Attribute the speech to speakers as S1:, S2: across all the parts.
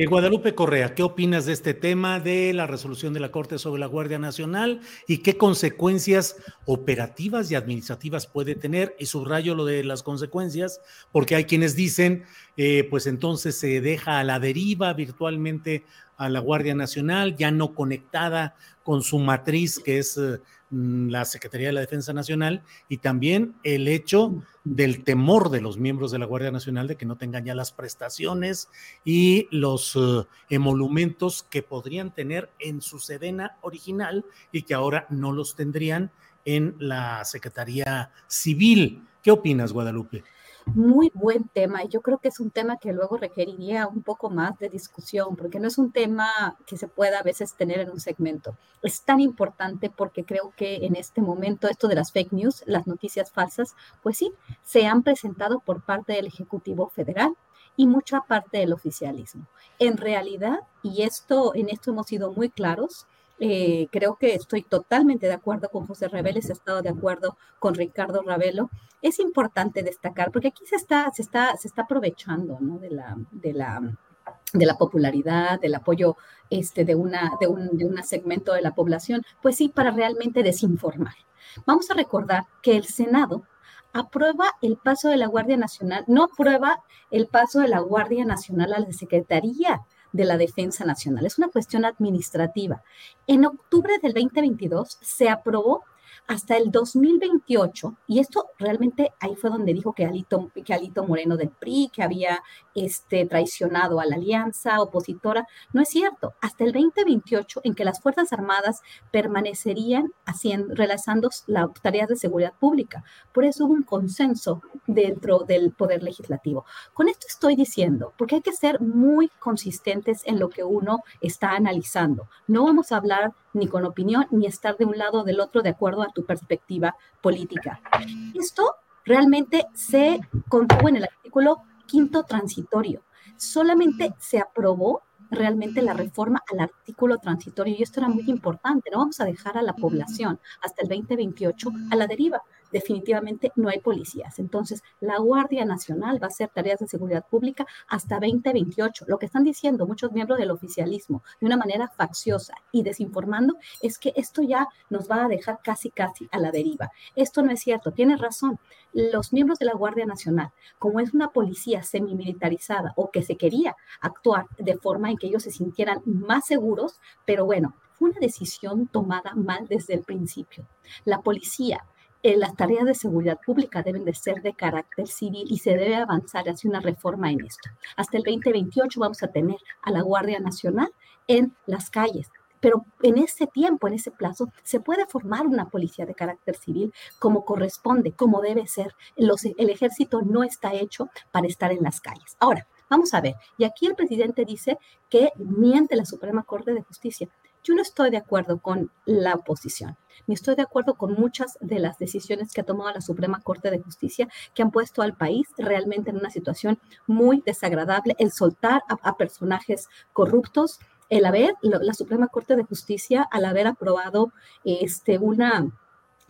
S1: Eh, Guadalupe Correa, ¿qué opinas de este tema de la resolución de la Corte sobre la Guardia Nacional y qué consecuencias operativas y administrativas puede tener? Y subrayo lo de las consecuencias, porque hay quienes dicen, eh, pues entonces se deja a la deriva virtualmente a la Guardia Nacional, ya no conectada con su matriz, que es eh, mm, la Secretaría de la Defensa Nacional, y también el hecho del temor de los miembros de la Guardia Nacional de que no tengan ya las prestaciones y los eh, emolumentos que podrían tener en su sedena original y que ahora no los tendrían en la Secretaría Civil. ¿Qué opinas, Guadalupe?
S2: Muy buen tema y yo creo que es un tema que luego requeriría un poco más de discusión porque no es un tema que se pueda a veces tener en un segmento. Es tan importante porque creo que en este momento esto de las fake news, las noticias falsas, pues sí, se han presentado por parte del Ejecutivo Federal y mucha parte del oficialismo. En realidad, y esto en esto hemos sido muy claros, eh, creo que estoy totalmente de acuerdo con José Reveles, he estado de acuerdo con Ricardo Ravelo. Es importante destacar, porque aquí se está, se está, se está aprovechando de, la, de, la, de la popularidad, del apoyo este, de, una, de, un, de un segmento de la población, pues sí, para realmente desinformar. Vamos a recordar que el Senado aprueba el paso de la Guardia Nacional, no aprueba el paso de la Guardia Nacional a la Secretaría de la Defensa Nacional. Es una cuestión administrativa. En octubre del 2022 se aprobó hasta el 2028, y esto realmente ahí fue donde dijo que Alito, que Alito Moreno del PRI, que había este, traicionado a la alianza opositora, no es cierto, hasta el 2028 en que las Fuerzas Armadas permanecerían haciendo, realizando las tareas de seguridad pública. Por eso hubo un consenso dentro del Poder Legislativo. Con esto estoy diciendo, porque hay que ser muy consistentes en lo que uno está analizando. No vamos a hablar ni con opinión, ni estar de un lado o del otro de acuerdo a tu perspectiva política. Esto realmente se contuvo en el artículo quinto transitorio. Solamente se aprobó realmente la reforma al artículo transitorio y esto era muy importante. No vamos a dejar a la población hasta el 2028 a la deriva definitivamente no hay policías. Entonces, la Guardia Nacional va a hacer tareas de seguridad pública hasta 2028. Lo que están diciendo muchos miembros del oficialismo de una manera facciosa y desinformando es que esto ya nos va a dejar casi, casi a la deriva. Esto no es cierto. Tienes razón. Los miembros de la Guardia Nacional, como es una policía semimilitarizada o que se quería actuar de forma en que ellos se sintieran más seguros, pero bueno, fue una decisión tomada mal desde el principio. La policía eh, las tareas de seguridad pública deben de ser de carácter civil y se debe avanzar hacia una reforma en esto. Hasta el 2028 vamos a tener a la Guardia Nacional en las calles. Pero en ese tiempo, en ese plazo, se puede formar una policía de carácter civil como corresponde, como debe ser. el ejército no está hecho para estar en las calles. Ahora, vamos a ver. Y aquí el presidente dice que miente la Suprema Corte de Justicia. Yo no estoy de acuerdo con la oposición, ni estoy de acuerdo con muchas de las decisiones que ha tomado la Suprema Corte de Justicia que han puesto al país realmente en una situación muy desagradable, el soltar a, personajes corruptos, el haber, la Suprema Corte de Justicia, al haber aprobado este, una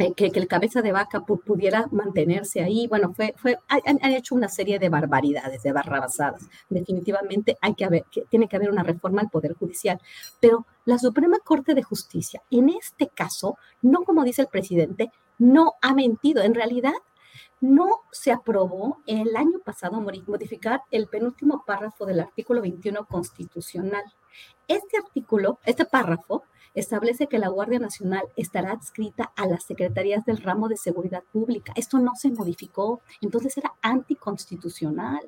S2: eh, que, el cabeza de vaca pudiera mantenerse ahí. Bueno, fue, fue, han, hecho una serie de barbaridades, de barrabasadas. Definitivamente hay que haber, que tiene que haber una reforma al Poder Judicial. Pero la Suprema Corte de Justicia, en este caso, no como dice el presidente, no ha mentido. En realidad, no se aprobó el año pasado modificar el penúltimo párrafo del artículo 21 constitucional. Este artículo, este párrafo, establece que la Guardia Nacional estará adscrita a las secretarías del ramo de seguridad pública. Esto no se modificó, entonces era anticonstitucional.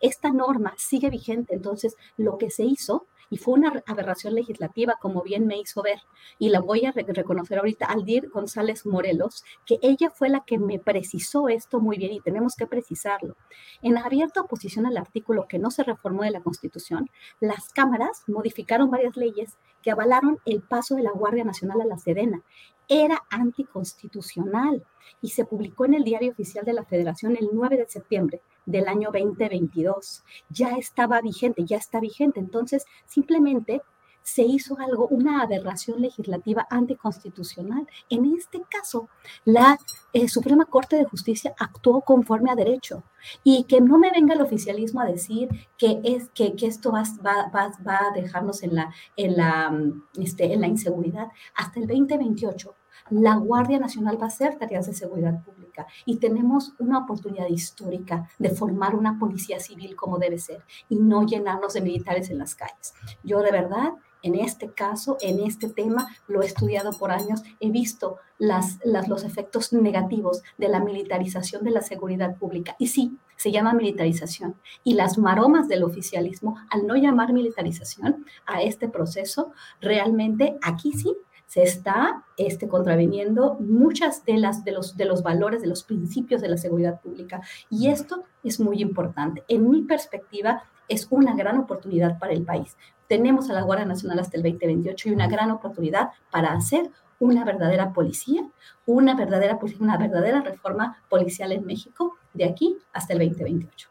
S2: Esta norma sigue vigente, entonces lo que se hizo y fue una aberración legislativa, como bien me hizo ver. Y la voy a reconocer ahorita, Aldir González Morelos, que ella fue la que me precisó esto muy bien y tenemos que precisarlo. En abierta oposición al artículo que no se reformó de la Constitución, las cámaras modificaron varias leyes que avalaron el paso de la Guardia Nacional a la Sedena. Era anticonstitucional y se publicó en el Diario Oficial de la Federación el 9 de septiembre del año 2022. Ya estaba vigente, ya está vigente. Entonces, simplemente se hizo algo, una aberración legislativa anticonstitucional. En este caso, la eh, Suprema Corte de Justicia actuó conforme a derecho y que no me venga el oficialismo a decir que, es, que, esto va, va, va, a dejarnos en la, en, la, mm, este, en la inseguridad. Hasta el 2028 la Guardia Nacional va a hacer tareas de seguridad pública y tenemos una oportunidad histórica de formar una policía civil como debe ser y no llenarnos de militares en las calles. Yo de verdad, en este caso, en este tema, lo he estudiado por años, he visto las, los efectos negativos de la militarización de la seguridad pública. Y sí, se llama militarización. Y las maromas del oficialismo, al no llamar militarización a este proceso, realmente aquí sí se está este, contraviniendo muchas de, las, de, los, de los valores, de los principios de la seguridad pública. Y esto es muy importante. En mi perspectiva, es una gran oportunidad para el país. Tenemos a la Guardia Nacional hasta el 2028 y una gran oportunidad para hacer una verdadera policía, una verdadera, una verdadera reforma policial en México de aquí hasta el 2028.